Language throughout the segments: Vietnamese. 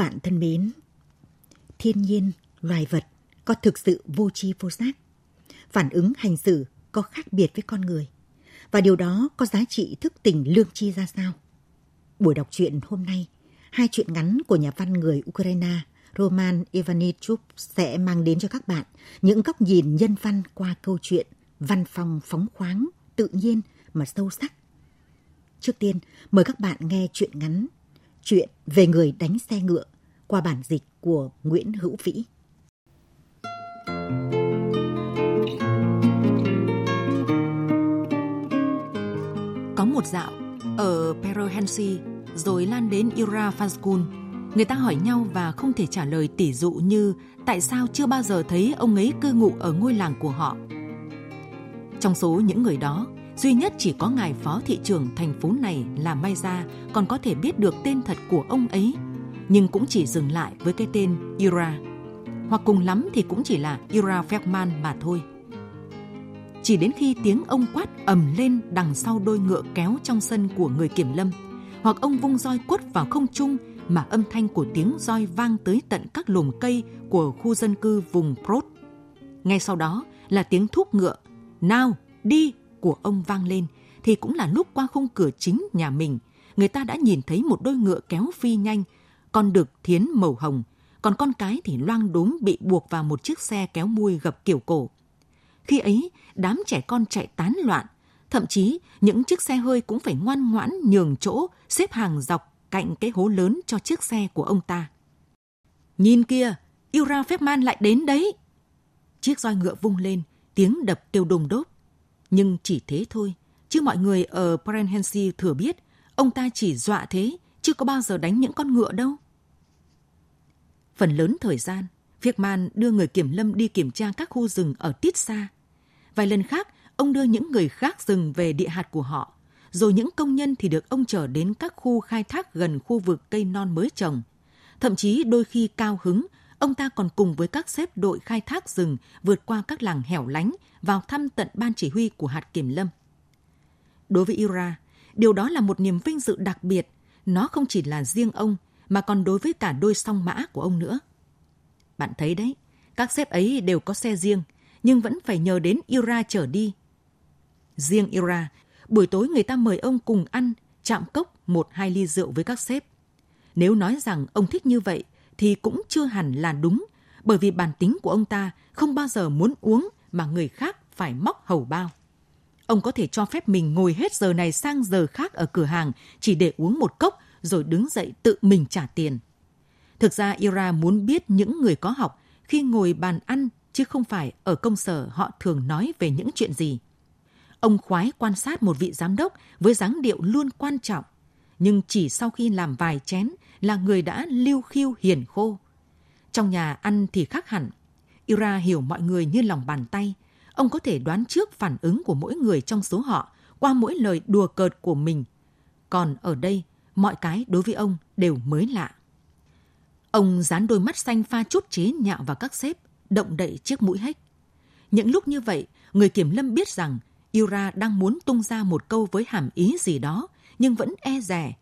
bạn thân mến, thiên nhiên, loài vật có thực sự vô tri vô giác. Phản ứng hành xử có khác biệt với con người. Và điều đó có giá trị thức tỉnh lương tri ra sao? Buổi đọc truyện hôm nay, hai chuyện ngắn của nhà văn người Ukraine Roman Ivanichuk sẽ mang đến cho các bạn những góc nhìn nhân văn qua câu chuyện văn phong phóng khoáng, tự nhiên mà sâu sắc. Trước tiên, mời các bạn nghe chuyện ngắn Chuyện về người đánh xe ngựa qua bản dịch của Nguyễn Hữu Vĩ. Có một dạo ở Perohensi rồi lan đến Ira Fanskun. Người ta hỏi nhau và không thể trả lời tỉ dụ như tại sao chưa bao giờ thấy ông ấy cư ngụ ở ngôi làng của họ. Trong số những người đó, duy nhất chỉ có ngài phó thị trưởng thành phố này là May Ra còn có thể biết được tên thật của ông ấy, nhưng cũng chỉ dừng lại với cái tên Ira. Hoặc cùng lắm thì cũng chỉ là Ira Ferman mà thôi. Chỉ đến khi tiếng ông quát ầm lên đằng sau đôi ngựa kéo trong sân của người kiểm lâm, hoặc ông vung roi quất vào không trung mà âm thanh của tiếng roi vang tới tận các lùm cây của khu dân cư vùng Prot. Ngay sau đó là tiếng thúc ngựa, nào, đi, của ông vang lên thì cũng là lúc qua khung cửa chính nhà mình, người ta đã nhìn thấy một đôi ngựa kéo phi nhanh, con đực thiến màu hồng, còn con cái thì loang đốm bị buộc vào một chiếc xe kéo mui gập kiểu cổ. Khi ấy, đám trẻ con chạy tán loạn, thậm chí những chiếc xe hơi cũng phải ngoan ngoãn nhường chỗ xếp hàng dọc cạnh cái hố lớn cho chiếc xe của ông ta. Nhìn kia, Ira phép man lại đến đấy. Chiếc roi ngựa vung lên, tiếng đập kêu đùng đốp Nhưng chỉ thế thôi, chứ mọi người ở Parenhensi thừa biết ông ta chỉ dọa thế, chưa có bao giờ đánh những con ngựa đâu. Phần lớn thời gian, Việc Man đưa người kiểm lâm đi kiểm tra các khu rừng ở tít xa. Vài lần khác, ông đưa những người khác rừng về địa hạt của họ, rồi những công nhân thì được ông chở đến các khu khai thác gần khu vực cây non mới trồng. Thậm chí đôi khi cao hứng, ông ta còn cùng với các xếp đội khai thác rừng vượt qua các làng hẻo lánh vào thăm tận ban chỉ huy của hạt kiểm lâm. Đối với Ira, điều đó là một niềm vinh dự đặc biệt. Nó không chỉ là riêng ông, mà còn đối với cả đôi song mã của ông nữa. Bạn thấy đấy, các sếp ấy đều có xe riêng, nhưng vẫn phải nhờ đến Ira chở đi. Riêng Ira, buổi tối người ta mời ông cùng ăn, chạm cốc một hai ly rượu với các sếp. Nếu nói rằng ông thích như vậy thì cũng chưa hẳn là đúng, bởi vì bản tính của ông ta không bao giờ muốn uống mà người khác phải móc hầu bao. Ông có thể cho phép mình ngồi hết giờ này sang giờ khác ở cửa hàng chỉ để uống một cốc rồi đứng dậy tự mình trả tiền. Thực ra Ira muốn biết những người có học khi ngồi bàn ăn chứ không phải ở công sở họ thường nói về những chuyện gì. Ông khoái quan sát một vị giám đốc với dáng điệu luôn quan trọng, nhưng chỉ sau khi làm vài chén là người đã lưu khiêu hiền khô. Trong nhà ăn thì khác hẳn. Ira hiểu mọi người như lòng bàn tay. Ông có thể đoán trước phản ứng của mỗi người trong số họ qua mỗi lời đùa cợt của mình. Còn ở đây, mọi cái đối với ông đều mới lạ. Ông dán đôi mắt xanh pha chút chế nhạo vào các sếp, động đậy chiếc mũi hếch. Những lúc như vậy, người kiểm lâm biết rằng Yura đang muốn tung ra một câu với hàm ý gì đó, nhưng vẫn e rè.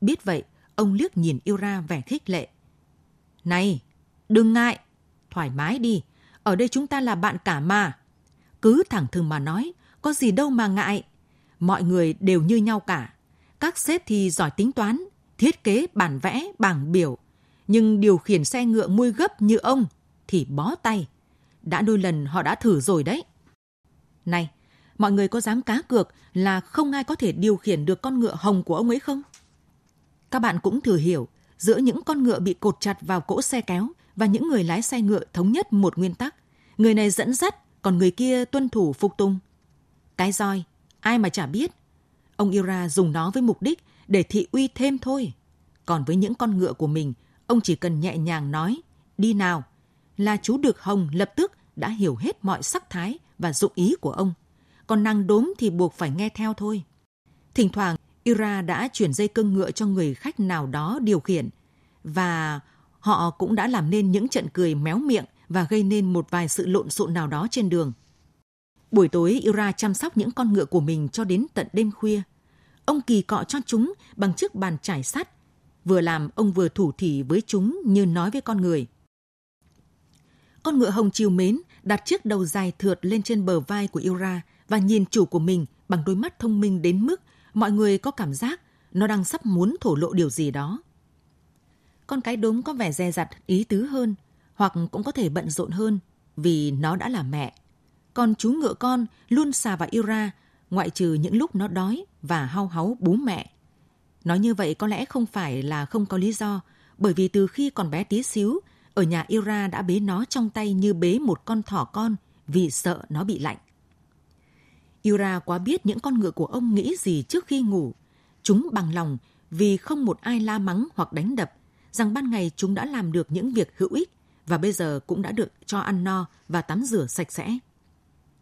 Biết vậy, ông liếc nhìn Yura vẻ khích lệ. Này, đừng ngại, thoải mái đi, ở đây chúng ta là bạn cả mà. Cứ thẳng thừng mà nói, có gì đâu mà ngại. Mọi người đều như nhau cả. Các sếp thì giỏi tính toán, thiết kế bản vẽ, bảng biểu, nhưng điều khiển xe ngựa mui gấp như ông thì bó tay. Đã đôi lần họ đã thử rồi đấy. Này, mọi người có dám cá cược là không ai có thể điều khiển được con ngựa hồng của ông ấy không? Các bạn cũng thử hiểu, giữa những con ngựa bị cột chặt vào cỗ xe kéo và những người lái xe ngựa thống nhất một nguyên tắc. Người này dẫn dắt, còn người kia tuân thủ phục tùng. Cái roi, ai mà chả biết. Ông Ira dùng nó với mục đích để thị uy thêm thôi. Còn với những con ngựa của mình, ông chỉ cần nhẹ nhàng nói, đi nào, là chú được hồng lập tức đã hiểu hết mọi sắc thái và dụng ý của ông. Còn nàng đốm thì buộc phải nghe theo thôi. Thỉnh thoảng, Ira đã chuyển dây cương ngựa cho người khách nào đó điều khiển và họ cũng đã làm nên những trận cười méo miệng và gây nên một vài sự lộn xộn nào đó trên đường. Buổi tối, Ira chăm sóc những con ngựa của mình cho đến tận đêm khuya. Ông kỳ cọ cho chúng bằng chiếc bàn trải sắt. Vừa làm, ông vừa thủ thỉ với chúng như nói với con người. Con ngựa hồng chiều mến đặt chiếc đầu dài thượt lên trên bờ vai của Ira và nhìn chủ của mình bằng đôi mắt thông minh đến mức mọi người có cảm giác nó đang sắp muốn thổ lộ điều gì đó. Con cái đốm có vẻ dè dặt, ý tứ hơn, hoặc cũng có thể bận rộn hơn vì nó đã là mẹ. Còn chú ngựa con luôn xà vào Ra ngoại trừ những lúc nó đói và hao háu bú mẹ. Nói như vậy có lẽ không phải là không có lý do, bởi vì từ khi còn bé tí xíu, ở nhà Ira đã bế nó trong tay như bế một con thỏ con vì sợ nó bị lạnh. Ira quá biết những con ngựa của ông nghĩ gì trước khi ngủ. Chúng bằng lòng vì không một ai la mắng hoặc đánh đập, rằng ban ngày chúng đã làm được những việc hữu ích và bây giờ cũng đã được cho ăn no và tắm rửa sạch sẽ.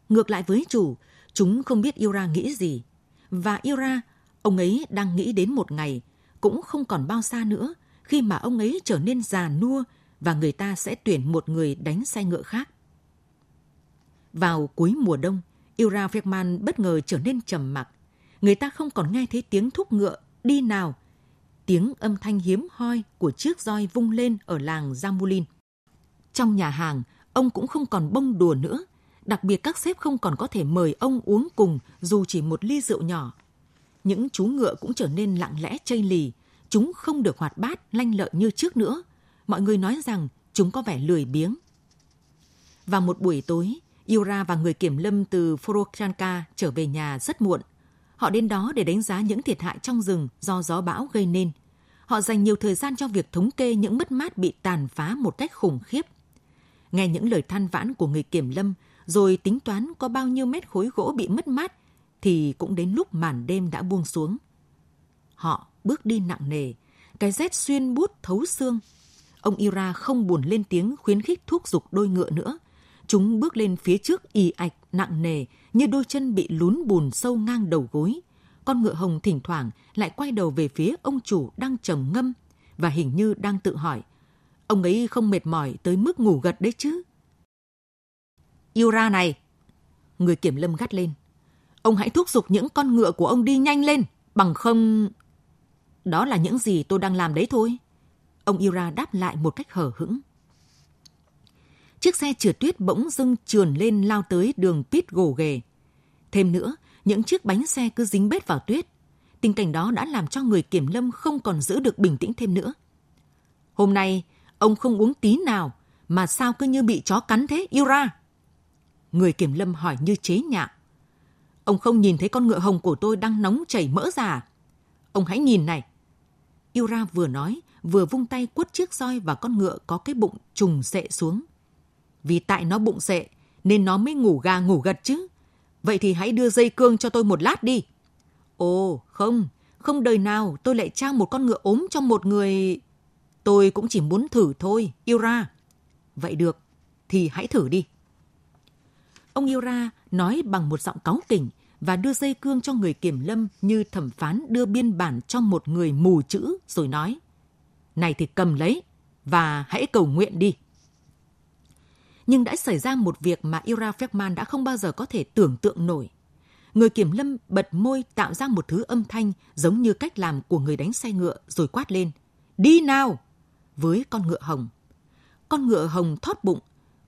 Ngược lại với chủ, chúng không biết Yura nghĩ gì. Và Yura, ông ấy đang nghĩ đến một ngày, cũng không còn bao xa nữa, khi mà ông ấy trở nên già nua và người ta sẽ tuyển một người đánh xe ngựa khác. Vào cuối mùa đông, Yura Fekman bất ngờ trở nên trầm mặc. Người ta không còn nghe thấy tiếng thúc ngựa đi nào. Tiếng âm thanh hiếm hoi của chiếc roi vung lên ở làng Jamulin. Trong nhà hàng, ông cũng không còn bông đùa nữa. Đặc biệt các sếp không còn có thể mời ông uống cùng dù chỉ một ly rượu nhỏ. Những chú ngựa cũng trở nên lặng lẽ chây lì. Chúng không được hoạt bát, lanh lợi như trước nữa. Mọi người nói rằng chúng có vẻ lười biếng. Vào một buổi tối, Yura và người kiểm lâm từ Forochanka trở về nhà rất muộn. Họ đến đó để đánh giá những thiệt hại trong rừng do gió bão gây nên. Họ dành nhiều thời gian cho việc thống kê những mất mát bị tàn phá một cách khủng khiếp. Nghe những lời than vãn của người kiểm lâm, rồi tính toán có bao nhiêu mét khối gỗ bị mất mát, thì cũng đến lúc màn đêm đã buông xuống. Họ bước đi nặng nề, cái rét xuyên bút thấu xương. Ông Ira không buồn lên tiếng khuyến khích thúc giục đôi ngựa nữa – Chúng bước lên phía trước ì ạch, nặng nề, như đôi chân bị lún bùn sâu ngang đầu gối. Con ngựa hồng thỉnh thoảng lại quay đầu về phía ông chủ đang trầm ngâm và hình như đang tự hỏi. Ông ấy không mệt mỏi tới mức ngủ gật đấy chứ. Yêu ra này! Người kiểm lâm gắt lên. Ông hãy thúc giục những con ngựa của ông đi nhanh lên, bằng không... Đó là những gì tôi đang làm đấy thôi. Ông Ira đáp lại một cách hở hững. Chiếc xe trượt tuyết bỗng dưng trườn lên lao tới đường pit gồ ghề. Thêm nữa, những chiếc bánh xe cứ dính bết vào tuyết. Tình cảnh đó đã làm cho người kiểm lâm không còn giữ được bình tĩnh thêm nữa. Hôm nay, ông không uống tí nào, mà sao cứ như bị chó cắn thế, Ira? Người kiểm lâm hỏi như chế nhạo. Ông không nhìn thấy con ngựa hồng của tôi đang nóng chảy mỡ già. Ông hãy nhìn này. Ira vừa nói, vừa vung tay quất chiếc roi và con ngựa có cái bụng trùng sệ xuống. Vì tại nó bụng sệ nên nó mới ngủ gà ngủ gật chứ. Vậy thì hãy đưa dây cương cho tôi một lát đi. Ồ, không, không đời nào tôi lại trao một con ngựa ốm cho một người... Tôi cũng chỉ muốn thử thôi, Ira. Vậy được, thì hãy thử đi. Ông Ira nói bằng một giọng cáu kỉnh và đưa dây cương cho người kiểm lâm như thẩm phán đưa biên bản cho một người mù chữ rồi nói. Này thì cầm lấy và hãy cầu nguyện đi nhưng đã xảy ra một việc mà Ira Ferman đã không bao giờ có thể tưởng tượng nổi. Người kiểm lâm bật môi tạo ra một thứ âm thanh giống như cách làm của người đánh xe ngựa rồi quát lên. Đi nào! Với con ngựa hồng. Con ngựa hồng thoát bụng,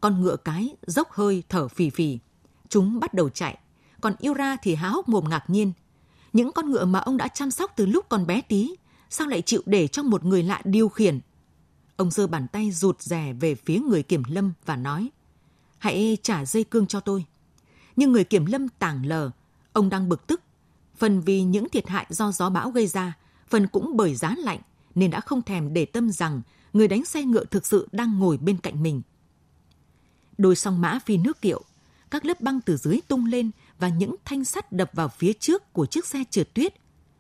con ngựa cái dốc hơi thở phì phì. Chúng bắt đầu chạy, còn yêu ra thì há hốc mồm ngạc nhiên. Những con ngựa mà ông đã chăm sóc từ lúc còn bé tí, sao lại chịu để cho một người lạ điều khiển Ông giơ bàn tay rụt rè về phía người kiểm lâm và nói, hãy trả dây cương cho tôi. nhưng người kiểm lâm tảng lờ. Ông đang bực tức, phần vì những thiệt hại do gió bão gây ra, phần cũng bởi giá lạnh, nên đã không thèm để tâm rằng người đánh xe ngựa thực sự đang ngồi bên cạnh mình. Đôi song mã phi nước kiệu, các lớp băng từ dưới tung lên và những thanh sắt đập vào phía trước của chiếc xe trượt tuyết.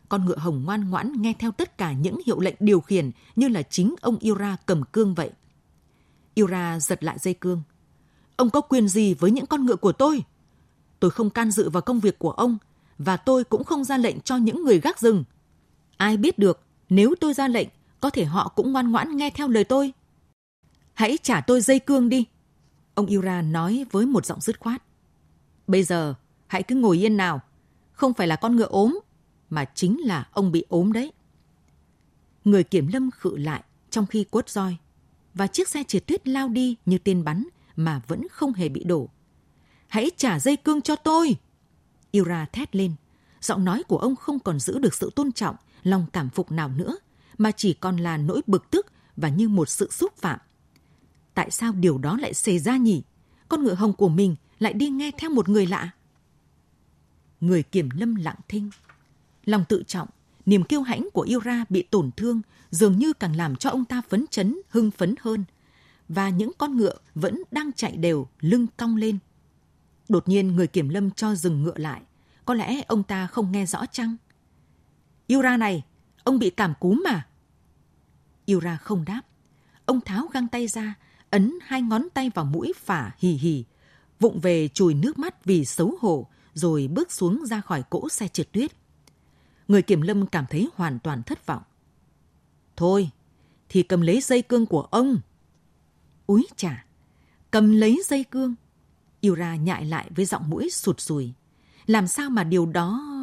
Con ngựa hồng ngoan ngoãn nghe theo tất cả những hiệu lệnh điều khiển như là chính ông Yura cầm cương vậy. Yura giật lại dây cương. Ông có quyền gì với những con ngựa của tôi? Tôi không can dự vào công việc của ông và tôi cũng không ra lệnh cho những người gác rừng. Ai biết được, nếu tôi ra lệnh, có thể họ cũng ngoan ngoãn nghe theo lời tôi. Hãy trả tôi dây cương đi. Ông Ira nói với một giọng dứt khoát. Bây giờ, hãy cứ ngồi yên nào. Không phải là con ngựa ốm, mà chính là ông bị ốm đấy. Người kiểm lâm khự lại trong khi quất roi, và chiếc xe trượt tuyết lao đi như tên bắn mà vẫn không hề bị đổ. Hãy trả dây cương cho tôi! Ira thét lên. Giọng nói của ông không còn giữ được sự tôn trọng, lòng cảm phục nào nữa, mà chỉ còn là nỗi bực tức và như một sự xúc phạm. Tại sao điều đó lại xảy ra nhỉ? Con ngựa hồng của mình lại đi nghe theo một người lạ. Người kiểm lâm lặng thinh. Lòng tự trọng, niềm kiêu hãnh của Yura bị tổn thương dường như càng làm cho ông ta phấn chấn, hưng phấn hơn. Và những con ngựa vẫn đang chạy đều, lưng cong lên. Đột nhiên người kiểm lâm cho dừng ngựa lại. Có lẽ ông ta không nghe rõ chăng? Yura này, ông bị cảm cúm mà. Yura không đáp. Ông tháo găng tay ra, ấn hai ngón tay vào mũi phả hì hì, vụng về chùi nước mắt vì xấu hổ, rồi bước xuống ra khỏi cỗ xe trượt tuyết. Người kiểm lâm cảm thấy hoàn toàn thất vọng. Thôi, thì cầm lấy dây cương của ông. Úi chà, cầm lấy dây cương. Yura nhại lại với giọng mũi sụt sùi. Làm sao mà điều đó...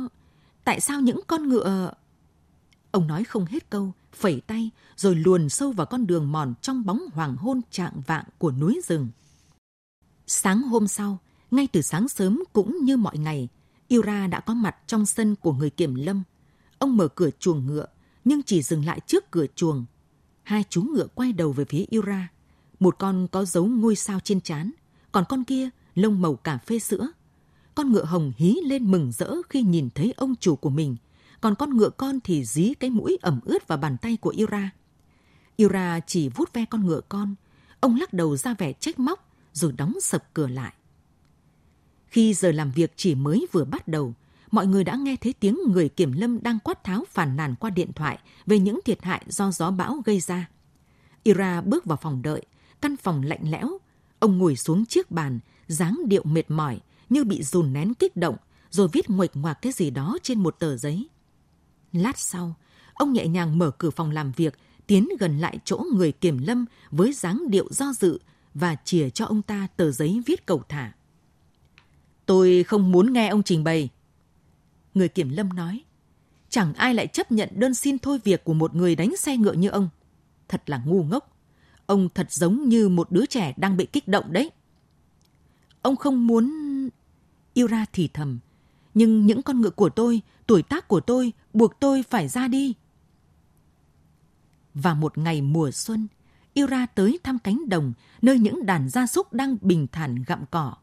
Tại sao những con ngựa... Ông nói không hết câu, phẩy tay rồi luồn sâu vào con đường mòn trong bóng hoàng hôn trạng vạng của núi rừng. Sáng hôm sau, ngay từ sáng sớm cũng như mọi ngày, Ira đã có mặt trong sân của người kiểm lâm. Ông mở cửa chuồng ngựa, nhưng chỉ dừng lại trước cửa chuồng. Hai chú ngựa quay đầu về phía Ira. Một con có dấu ngôi sao trên trán, còn con kia lông màu cà phê sữa. Con ngựa hồng hí lên mừng rỡ khi nhìn thấy ông chủ của mình, còn con ngựa con thì dí cái mũi ẩm ướt vào bàn tay của Ira. Ira chỉ vuốt ve con ngựa con, ông lắc đầu ra vẻ trách móc rồi đóng sập cửa lại. Khi giờ làm việc chỉ mới vừa bắt đầu, mọi người đã nghe thấy tiếng người kiểm lâm đang quát tháo phản nàn qua điện thoại về những thiệt hại do gió bão gây ra. Ira bước vào phòng đợi, căn phòng lạnh lẽo. Ông ngồi xuống chiếc bàn, dáng điệu mệt mỏi, như bị dùn nén kích động, rồi viết nguệch ngoạc cái gì đó trên một tờ giấy. Lát sau, ông nhẹ nhàng mở cửa phòng làm việc, tiến gần lại chỗ người kiểm lâm với dáng điệu do dự và chìa cho ông ta tờ giấy viết cầu thả. Tôi không muốn nghe ông trình bày. Người kiểm lâm nói, chẳng ai lại chấp nhận đơn xin thôi việc của một người đánh xe ngựa như ông. Thật là ngu ngốc. Ông thật giống như một đứa trẻ đang bị kích động đấy. Ông không muốn... Yêu ra thì thầm. Nhưng những con ngựa của tôi, tuổi tác của tôi, buộc tôi phải ra đi. Và một ngày mùa xuân, Yura tới thăm cánh đồng, nơi những đàn gia súc đang bình thản gặm cỏ.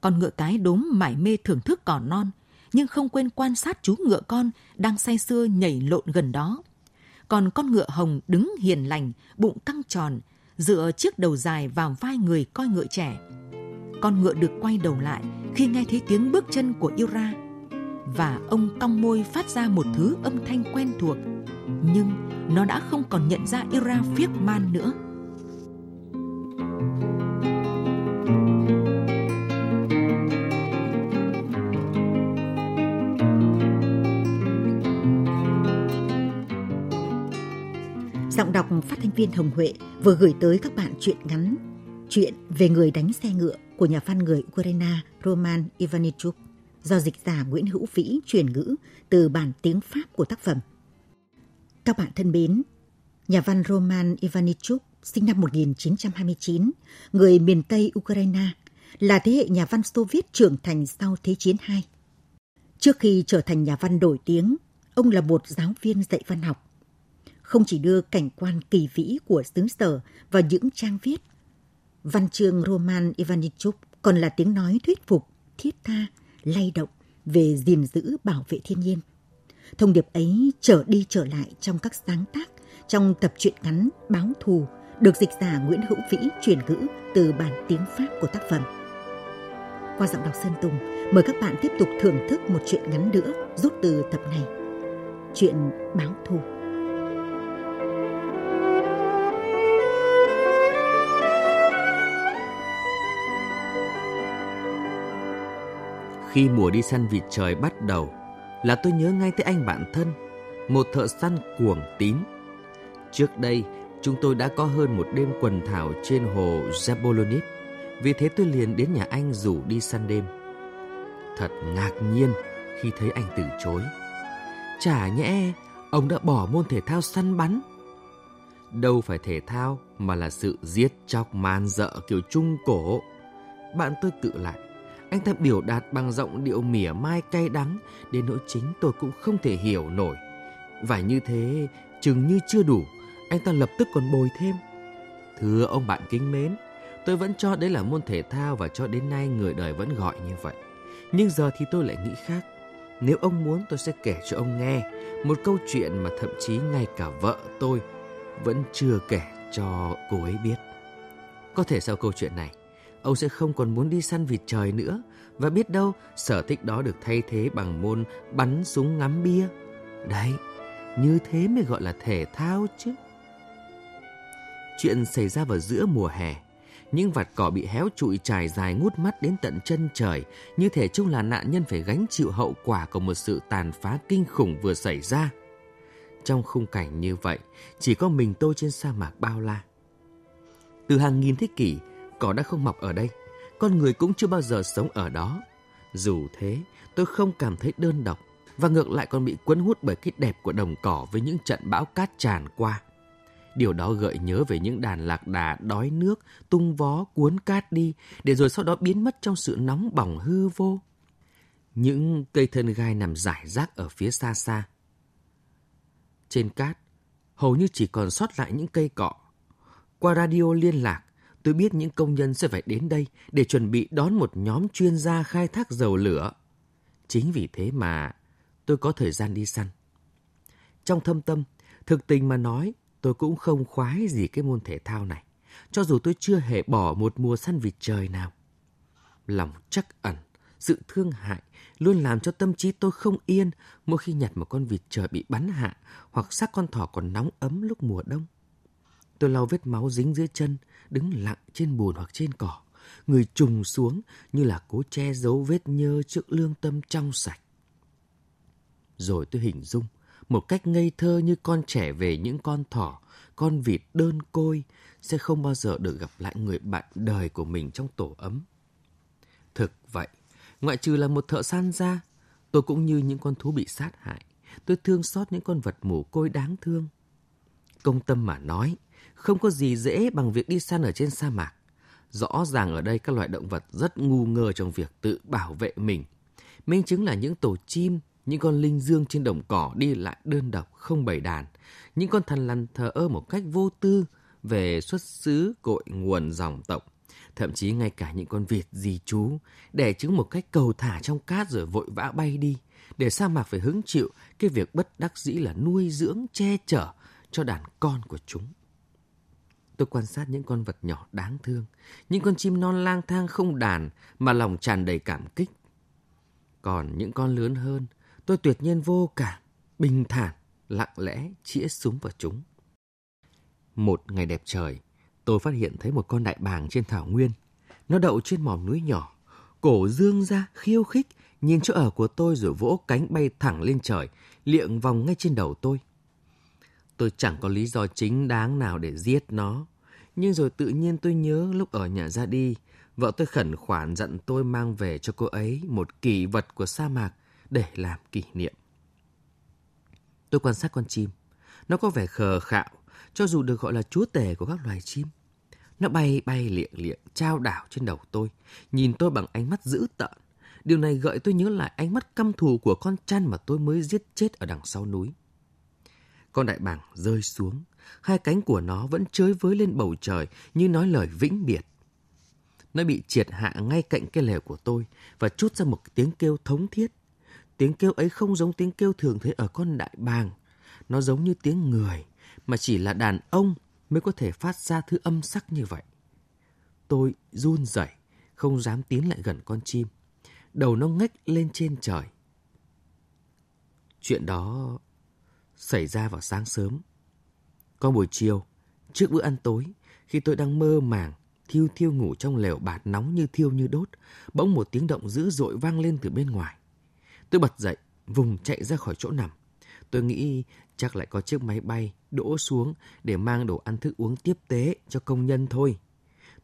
Con ngựa cái đốm mải mê thưởng thức cỏ non, nhưng không quên quan sát chú ngựa con đang say sưa nhảy lộn gần đó. Còn con ngựa hồng đứng hiền lành, bụng căng tròn, dựa chiếc đầu dài vào vai người coi ngựa trẻ. Con ngựa được quay đầu lại khi nghe thấy tiếng bước chân của Ira. Và ông cong môi phát ra một thứ âm thanh quen thuộc. Nhưng nó đã không còn nhận ra Ira phiếc man nữa. Giọng đọc phát thanh viên Hồng Huệ vừa gửi tới các bạn truyện ngắn Chuyện về người đánh xe ngựa của nhà văn người Ukraine Roman Ivanichuk do dịch giả Nguyễn Hữu Vĩ chuyển ngữ từ bản tiếng Pháp của tác phẩm. Các bạn thân mến, nhà văn Roman Ivanichuk sinh năm 1929, người miền Tây Ukraine, là thế hệ nhà văn Xô Viết trưởng thành sau Thế chiến II. Trước khi trở thành nhà văn nổi tiếng, ông là một giáo viên dạy văn học không chỉ đưa cảnh quan kỳ vĩ của xứ sở vào những trang viết. Văn chương Roman Ivanichuk còn là tiếng nói thuyết phục, thiết tha, lay động về gìn giữ bảo vệ thiên nhiên. Thông điệp ấy trở đi trở lại trong các sáng tác, trong tập truyện ngắn Báo Thù được dịch giả Nguyễn Hữu Vĩ chuyển ngữ từ bản tiếng Pháp của tác phẩm. Qua giọng đọc Sơn Tùng, mời các bạn tiếp tục thưởng thức một chuyện ngắn nữa rút từ tập này. Chuyện Báo Thù. Khi mùa đi săn vịt trời bắt đầu là tôi nhớ ngay tới anh bạn thân, một thợ săn cuồng tín. Trước đây, chúng tôi đã có hơn một đêm quần thảo trên hồ Zabolonip, Vì thế tôi liền đến nhà anh rủ đi săn đêm. Thật ngạc nhiên khi thấy anh từ chối. Chả nhẽ ông đã bỏ môn thể thao săn bắn. Đâu phải thể thao mà là sự giết chóc man dợ kiểu trung cổ. Bạn tôi cự lại. Anh ta biểu đạt bằng giọng điệu mỉa mai cay đắng đến nỗi chính tôi cũng không thể hiểu nổi. Và như thế, chừng như chưa đủ, anh ta lập tức còn bồi thêm. Thưa ông bạn kính mến, tôi vẫn cho đấy là môn thể thao và cho đến nay người đời vẫn gọi như vậy. Nhưng giờ thì tôi lại nghĩ khác. Nếu ông muốn tôi sẽ kể cho ông nghe một câu chuyện mà thậm chí ngay cả vợ tôi vẫn chưa kể cho cô ấy biết. Có thể sau câu chuyện này, ông sẽ không còn muốn đi săn vịt trời nữa và biết đâu sở thích đó được thay thế bằng môn bắn súng ngắm bia. Đấy, như thế mới gọi là thể thao chứ. Chuyện xảy ra vào giữa mùa hè. Những vạt cỏ bị héo trụi trải dài ngút mắt đến tận chân trời, như thể chung là nạn nhân phải gánh chịu hậu quả của một sự tàn phá kinh khủng vừa xảy ra. Trong khung cảnh như vậy, chỉ có mình tôi trên sa mạc bao la. Từ hàng nghìn thế kỷ, cỏ đã không mọc ở đây, con người cũng chưa bao giờ sống ở đó. Dù thế, tôi không cảm thấy đơn độc và ngược lại còn bị cuốn hút bởi cái đẹp của đồng cỏ với những trận bão cát tràn qua. Điều đó gợi nhớ về những đàn lạc đà đói nước, tung vó cuốn cát đi, để rồi sau đó biến mất trong sự nóng bỏng hư vô. Những cây thân gai nằm rải rác ở phía xa xa. Trên cát, hầu như chỉ còn sót lại những cây cọ. Qua radio liên lạc, tôi biết những công nhân sẽ phải đến đây để chuẩn bị đón một nhóm chuyên gia khai thác dầu lửa. Chính vì thế mà tôi có thời gian đi săn. Trong thâm tâm, thực tình mà nói, tôi cũng không khoái gì cái môn thể thao này, cho dù tôi chưa hề bỏ một mùa săn vịt trời nào. Lòng chắc ẩn, sự thương hại luôn làm cho tâm trí tôi không yên mỗi khi nhặt một con vịt trời bị bắn hạ hoặc xác con thỏ còn nóng ấm lúc mùa đông. Tôi lau vết máu dính dưới chân, đứng lặng trên bùn hoặc trên cỏ, người trùng xuống như là cố che giấu vết nhơ trước lương tâm trong sạch. Rồi tôi hình dung một cách ngây thơ như con trẻ về những con thỏ, con vịt đơn côi sẽ không bao giờ được gặp lại người bạn đời của mình trong tổ ấm. Thực vậy, ngoại trừ là một thợ săn ra, tôi cũng như những con thú bị sát hại. Tôi thương xót những con vật mồ côi đáng thương. Công tâm mà nói, không có gì dễ bằng việc đi săn ở trên sa mạc. Rõ ràng ở đây các loài động vật rất ngu ngơ trong việc tự bảo vệ mình. Minh chứng là những tổ chim, những con linh dương trên đồng cỏ đi lại đơn độc không bầy đàn, những con thằn lằn thờ ơ một cách vô tư về xuất xứ cội nguồn dòng tộc, thậm chí ngay cả những con vịt di chú đẻ trứng một cách cầu thả trong cát rồi vội vã bay đi, để sa mạc phải hứng chịu cái việc bất đắc dĩ là nuôi dưỡng che chở cho đàn con của chúng. Tôi quan sát những con vật nhỏ đáng thương, những con chim non lang thang không đàn mà lòng tràn đầy cảm kích. Còn những con lớn hơn, tôi tuyệt nhiên vô cảm, bình thản, lặng lẽ chĩa súng vào chúng. Một ngày đẹp trời, tôi phát hiện thấy một con đại bàng trên thảo nguyên. Nó đậu trên mỏm núi nhỏ, cổ dương ra khiêu khích, nhìn chỗ ở của tôi rồi vỗ cánh bay thẳng lên trời, liệng vòng ngay trên đầu tôi. Tôi chẳng có lý do chính đáng nào để giết nó. Nhưng rồi tự nhiên tôi nhớ lúc ở nhà ra đi, vợ tôi khẩn khoản dặn tôi mang về cho cô ấy một kỷ vật của sa mạc để làm kỷ niệm. Tôi quan sát con chim. Nó có vẻ khờ khạo, cho dù được gọi là chúa tể của các loài chim. Nó bay bay liệng liệng, trao đảo trên đầu tôi, nhìn tôi bằng ánh mắt dữ tợn. Điều này gợi tôi nhớ lại ánh mắt căm thù của con chăn mà tôi mới giết chết ở đằng sau núi. Con đại bàng rơi xuống, hai cánh của nó vẫn chới với lên bầu trời như nói lời vĩnh biệt. Nó bị triệt hạ ngay cạnh cái lều của tôi và chút ra một tiếng kêu thống thiết. Tiếng kêu ấy không giống tiếng kêu thường thấy ở con đại bàng. Nó giống như tiếng người, mà chỉ là đàn ông mới có thể phát ra thứ âm sắc như vậy. Tôi run rẩy, không dám tiến lại gần con chim. Đầu nó ngách lên trên trời. Chuyện đó xảy ra vào sáng sớm. Có buổi chiều, trước bữa ăn tối, khi tôi đang mơ màng, thiêu thiêu ngủ trong lều bạt nóng như thiêu như đốt, bỗng một tiếng động dữ dội vang lên từ bên ngoài. Tôi bật dậy, vùng chạy ra khỏi chỗ nằm. Tôi nghĩ chắc lại có chiếc máy bay đỗ xuống để mang đồ ăn thức uống tiếp tế cho công nhân thôi.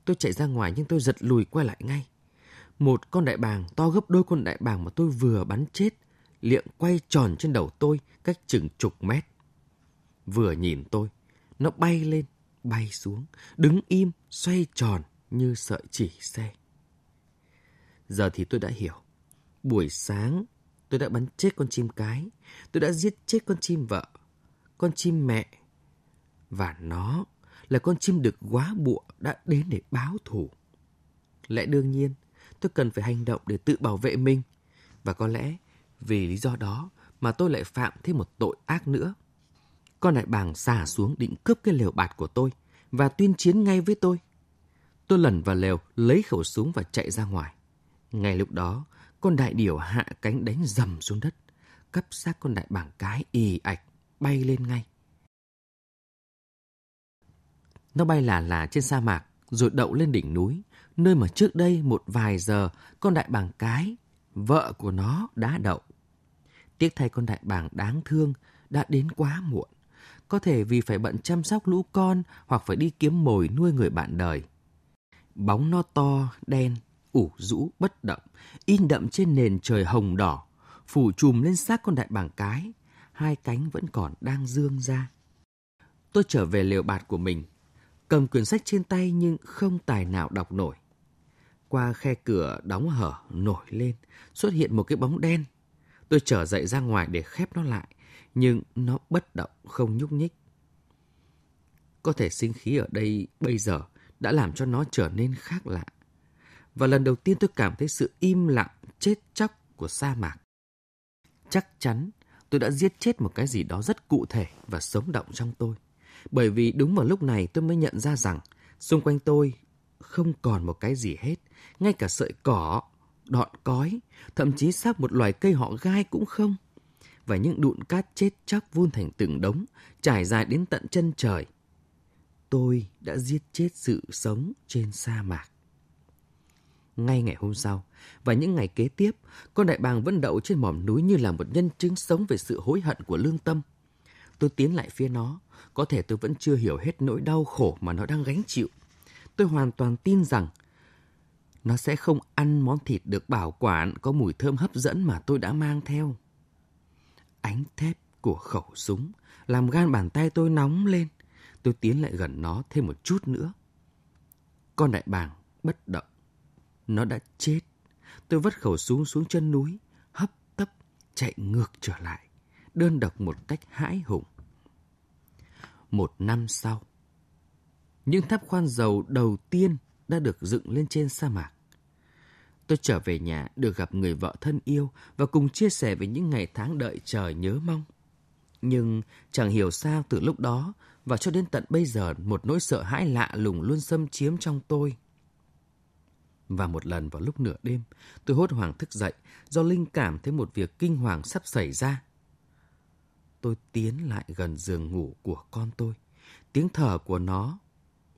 Tôi chạy ra ngoài nhưng tôi giật lùi quay lại ngay. Một con đại bàng to gấp đôi con đại bàng mà tôi vừa bắn chết, liệng quay tròn trên đầu tôi cách chừng chục mét. Vừa nhìn tôi, nó bay lên, bay xuống, đứng im, xoay tròn như sợi chỉ xe. Giờ thì tôi đã hiểu. Buổi sáng, tôi đã bắn chết con chim cái. Tôi đã giết chết con chim vợ, con chim mẹ. Và nó là con chim đực quá bụa đã đến để báo thù. Lẽ đương nhiên, tôi cần phải hành động để tự bảo vệ mình. Và có lẽ vì lý do đó mà tôi lại phạm thêm một tội ác nữa. Con đại bàng xả xuống định cướp cái lều bạt của tôi và tuyên chiến ngay với tôi. Tôi lẩn vào lều, lấy khẩu súng và chạy ra ngoài. Ngay lúc đó, con đại điểu hạ cánh đánh dầm xuống đất, cắp xác con đại bàng cái ì ạch, bay lên ngay. Nó bay là là trên sa mạc, rồi đậu lên đỉnh núi, nơi mà trước đây một vài giờ con đại bàng cái, vợ của nó đã đậu. Tiếc thay con đại bàng đáng thương đã đến quá muộn. Có thể vì phải bận chăm sóc lũ con hoặc phải đi kiếm mồi nuôi người bạn đời. Bóng nó to, đen, ủ rũ, bất động, in đậm trên nền trời hồng đỏ, phủ trùm lên xác con đại bàng cái, hai cánh vẫn còn đang dương ra. Tôi trở về lều bạt của mình, cầm quyển sách trên tay nhưng không tài nào đọc nổi. Qua khe cửa đóng hở nổi lên, xuất hiện một cái bóng đen. Tôi trở dậy ra ngoài để khép nó lại, nhưng nó bất động, không nhúc nhích. Có thể sinh khí ở đây bây giờ đã làm cho nó trở nên khác lạ. Và lần đầu tiên tôi cảm thấy sự im lặng, chết chóc của sa mạc. Chắc chắn tôi đã giết chết một cái gì đó rất cụ thể và sống động trong tôi. Bởi vì đúng vào lúc này tôi mới nhận ra rằng xung quanh tôi không còn một cái gì hết, ngay cả sợi cỏ, đọn cói, thậm chí xác một loài cây họ gai cũng không. Và những đụn cát chết chóc vun thành từng đống, trải dài đến tận chân trời. Tôi đã giết chết sự sống trên sa mạc. Ngay ngày hôm sau, và những ngày kế tiếp, con đại bàng vẫn đậu trên mỏm núi như là một nhân chứng sống về sự hối hận của lương tâm. Tôi tiến lại phía nó, có thể tôi vẫn chưa hiểu hết nỗi đau khổ mà nó đang gánh chịu. Tôi hoàn toàn tin rằng nó sẽ không ăn món thịt được bảo quản có mùi thơm hấp dẫn mà tôi đã mang theo. Ánh thép của khẩu súng làm gan bàn tay tôi nóng lên. Tôi tiến lại gần nó thêm một chút nữa. Con đại bàng bất động. Nó đã chết. Tôi vất khẩu súng xuống chân núi, hấp tấp, chạy ngược trở lại, đơn độc một cách hãi hùng. Một năm sau, những tháp khoan dầu đầu tiên đã được dựng lên trên sa mạc. Tôi trở về nhà được gặp người vợ thân yêu và cùng chia sẻ về những ngày tháng đợi chờ nhớ mong. Nhưng chẳng hiểu sao từ lúc đó và cho đến tận bây giờ một nỗi sợ hãi lạ lùng luôn xâm chiếm trong tôi. Và một lần vào lúc nửa đêm, tôi hốt hoảng thức dậy do linh cảm thấy một việc kinh hoàng sắp xảy ra. Tôi tiến lại gần giường ngủ của con tôi. Tiếng thở của nó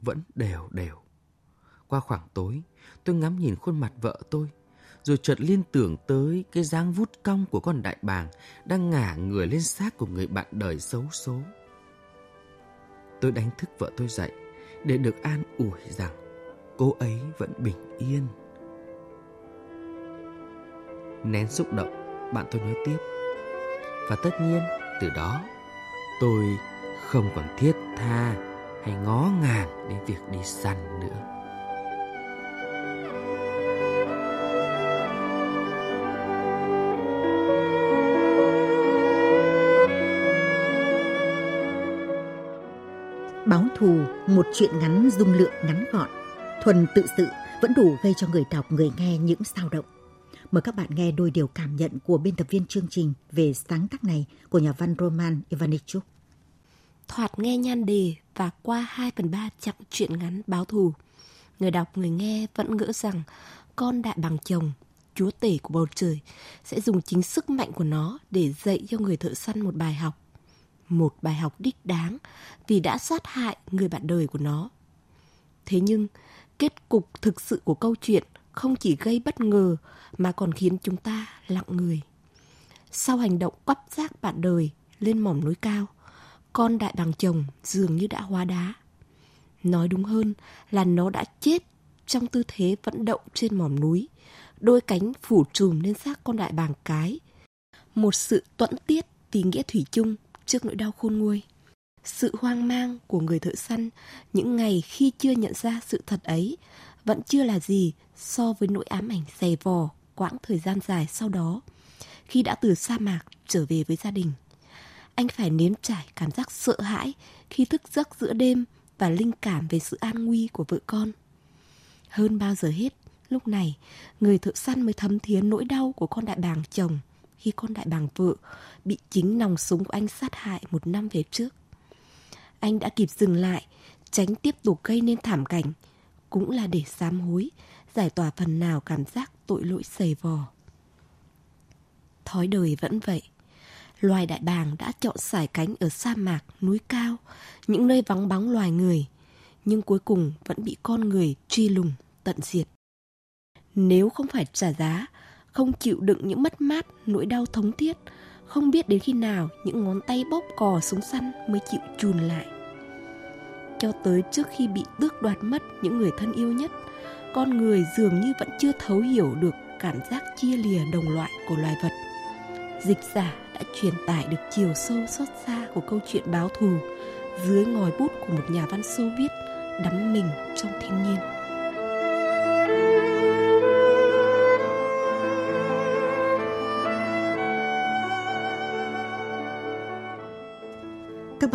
vẫn đều đều. Qua khoảng tối, tôi ngắm nhìn khuôn mặt vợ tôi, rồi chợt liên tưởng tới cái dáng vút cong của con đại bàng đang ngả người lên xác của người bạn đời xấu số. Tôi đánh thức vợ tôi dậy để được an ủi rằng cô ấy vẫn bình yên. Nén xúc động, bạn tôi nói tiếp. Và tất nhiên, từ đó, tôi không còn thiết tha hay ngó ngàng đến việc đi săn nữa. Báo thù một chuyện ngắn dung lượng ngắn gọn thuần tự sự vẫn đủ gây cho người đọc, người nghe những sao động. Mời các bạn nghe đôi điều cảm nhận của biên tập viên chương trình về sáng tác này của nhà văn Roman Ivanichuk. Thoạt nghe nhan đề và qua 2 phần 3 chặng truyện ngắn báo thù. Người đọc, người nghe vẫn ngỡ rằng con đại bằng chồng, chúa tể của bầu trời, sẽ dùng chính sức mạnh của nó để dạy cho người thợ săn một bài học. Một bài học đích đáng vì đã sát hại người bạn đời của nó. Thế nhưng, kết cục thực sự của câu chuyện không chỉ gây bất ngờ mà còn khiến chúng ta lặng người. Sau hành động quắp rác bạn đời lên mỏm núi cao, con đại bàng chồng dường như đã hóa đá. Nói đúng hơn là nó đã chết trong tư thế vận động trên mỏm núi, đôi cánh phủ trùm lên xác con đại bàng cái. Một sự tuẫn tiết vì nghĩa thủy chung trước nỗi đau khôn nguôi. Sự hoang mang của người thợ săn những ngày khi chưa nhận ra sự thật ấy vẫn chưa là gì so với nỗi ám ảnh dày vò quãng thời gian dài sau đó khi đã từ sa mạc trở về với gia đình. Anh phải nếm trải cảm giác sợ hãi khi thức giấc giữa đêm và linh cảm về sự an nguy của vợ con. Hơn bao giờ hết, lúc này, người thợ săn mới thấm thiến nỗi đau của con đại bàng chồng khi con đại bàng vợ bị chính nòng súng của anh sát hại một năm về trước. Anh đã kịp dừng lại, tránh tiếp tục gây nên thảm cảnh, cũng là để sám hối, giải tỏa phần nào cảm giác tội lỗi dày vò. Thói đời vẫn vậy. Loài đại bàng đã chọn sải cánh ở sa mạc, núi cao, những nơi vắng bóng loài người, nhưng cuối cùng vẫn bị con người truy lùng, tận diệt. Nếu không phải trả giá, không chịu đựng những mất mát, nỗi đau thống thiết, không biết đến khi nào những ngón tay bóp cò súng săn mới chịu chùn lại. Cho tới trước khi bị tước đoạt mất những người thân yêu nhất, con người dường như vẫn chưa thấu hiểu được cảm giác chia lìa đồng loại của loài vật. Dịch giả đã truyền tải được chiều sâu xót xa của câu chuyện báo thù dưới ngòi bút của một nhà văn Xô viết đắm mình trong thiên nhiên.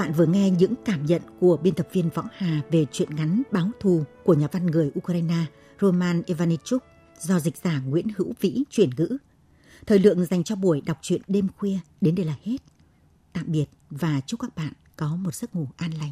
Các bạn vừa nghe những cảm nhận của biên tập viên Võng Hà về truyện ngắn Báo thù của nhà văn người Ukraine Roman Ivanichuk do dịch giả Nguyễn Hữu Vĩ chuyển ngữ. Thời lượng dành cho buổi đọc truyện đêm khuya đến đây là hết. Tạm biệt và chúc các bạn có một giấc ngủ an lành.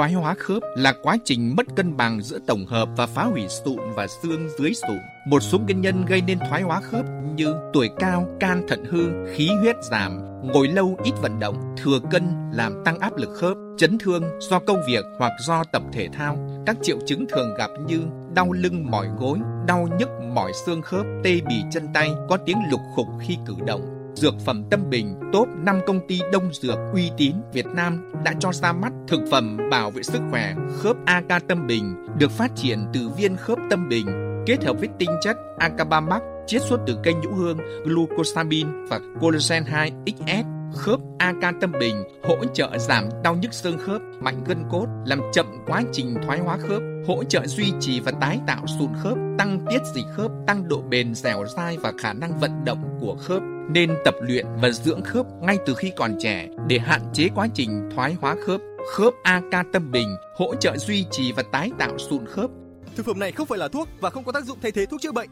Thoái hóa khớp là quá trình mất cân bằng giữa tổng hợp và phá hủy sụn và xương dưới sụn. Một số nguyên nhân gây nên thoái hóa khớp như tuổi cao, can thận hư, khí huyết giảm, ngồi lâu ít vận động, thừa cân làm tăng áp lực khớp, chấn thương do công việc hoặc do tập thể thao. Các triệu chứng thường gặp như đau lưng mỏi gối, đau nhức mỏi xương khớp, tê bì chân tay, có tiếng lục khục khi cử động, Dược phẩm Tâm Bình, top 5 công ty đông dược uy tín Việt Nam đã cho ra mắt thực phẩm bảo vệ sức khỏe khớp AK Tâm Bình được phát triển từ viên khớp Tâm Bình kết hợp với tinh chất Acabamax chiết xuất từ cây nhũ hương, glucosamine và collagen 2 XS khớp AK Tâm Bình hỗ trợ giảm đau nhức xương khớp, mạnh gân cốt, làm chậm quá trình thoái hóa khớp, hỗ trợ duy trì và tái tạo sụn khớp, tăng tiết dịch khớp, tăng độ bền dẻo dai và khả năng vận động của khớp. Nên tập luyện và dưỡng khớp ngay từ khi còn trẻ để hạn chế quá trình thoái hóa khớp. Khớp AK Tâm Bình hỗ trợ duy trì và tái tạo sụn khớp. Thực phẩm này không phải là thuốc và không có tác dụng thay thế thuốc chữa bệnh.